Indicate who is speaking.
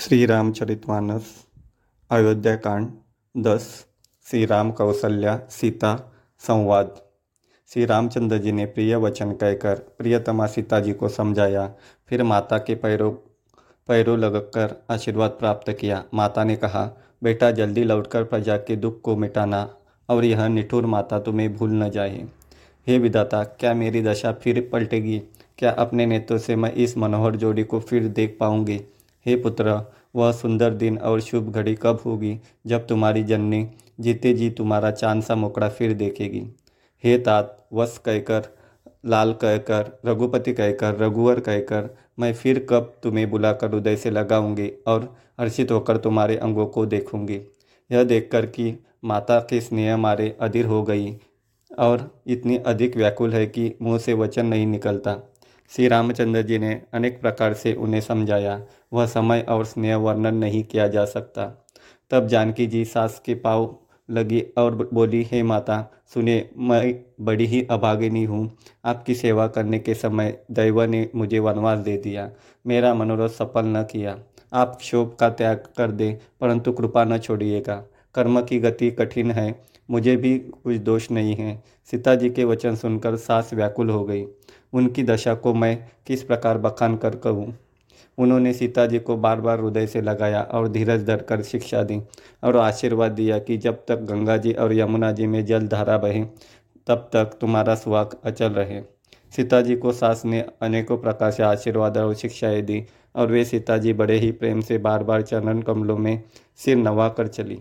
Speaker 1: श्री रामचरितमानस अयोध्या कांड दस श्री राम कौशल्या सीता, संवाद। श्री रामचंद्र जी ने प्रिय वचन कहकर, प्रियतमा सीता जी को समझाया, फिर माता के पैरों पैरों लगकर आशीर्वाद प्राप्त किया। माता ने कहा, बेटा, जल्दी लौटकर प्रजा के दुख को मिटाना, और यह निठुर माता तुम्हें भूल न जाए। हे विदाता क्या मेरी दशा फिर पलटेगी? क्या अपने नेत्रों से मैं इस मनोहर जोड़ी को फिर देख पाऊँगी? हे पुत्र, वह सुंदर दिन और शुभ घड़ी कब होगी जब तुम्हारी जननी जीते जी तुम्हारा चाँद सा मुकड़ा फिर देखेगी? हे तात वस कहकर, लाल कहकर, रघुपति कहकर, रघुवर कहकर, मैं फिर कब तुम्हें बुलाकर हृदय से लगाऊँगी और हर्षित होकर तुम्हारे अंगों को देखूँगी? यह देखकर कि माता के स्नेह मारे अधीर हो गई और इतनी अधिक व्याकुल है कि मुँह से वचन नहीं निकलता। श्री रामचंद्र जी ने अनेक प्रकार से उन्हें समझाया। वह समय और स्नेह वर्णन नहीं किया जा सकता। तब जानकी जी सास के पाव लगी और बोली, हे माता, सुने, मैं बड़ी ही अभागिनी हूँ। आपकी सेवा करने के समय दैव ने मुझे वनवास दे दिया। मेरा मनोरथ सफल न किया। आप शोभ का त्याग कर दे, परंतु कृपा न छोड़िएगा। कर्म की गति कठिन है, मुझे भी कुछ दोष नहीं है। सीता जी के वचन सुनकर सास व्याकुल हो गई। उनकी दशा को मैं किस प्रकार बखान कर कहूँ? उन्होंने सीता जी को बार बार हृदय से लगाया और धीरज धरकर शिक्षा दी और आशीर्वाद दिया कि जब तक गंगा जी और यमुना जी में जल धारा बहे, तब तक तुम्हारा सुहाग अचल रहे। सीता जी को सास ने अनेकों प्रकार से आशीर्वाद और शिक्षाएँ दी और वे सीता जी बड़े ही प्रेम से बार बार चरण कमलों में सिर नवा कर चली।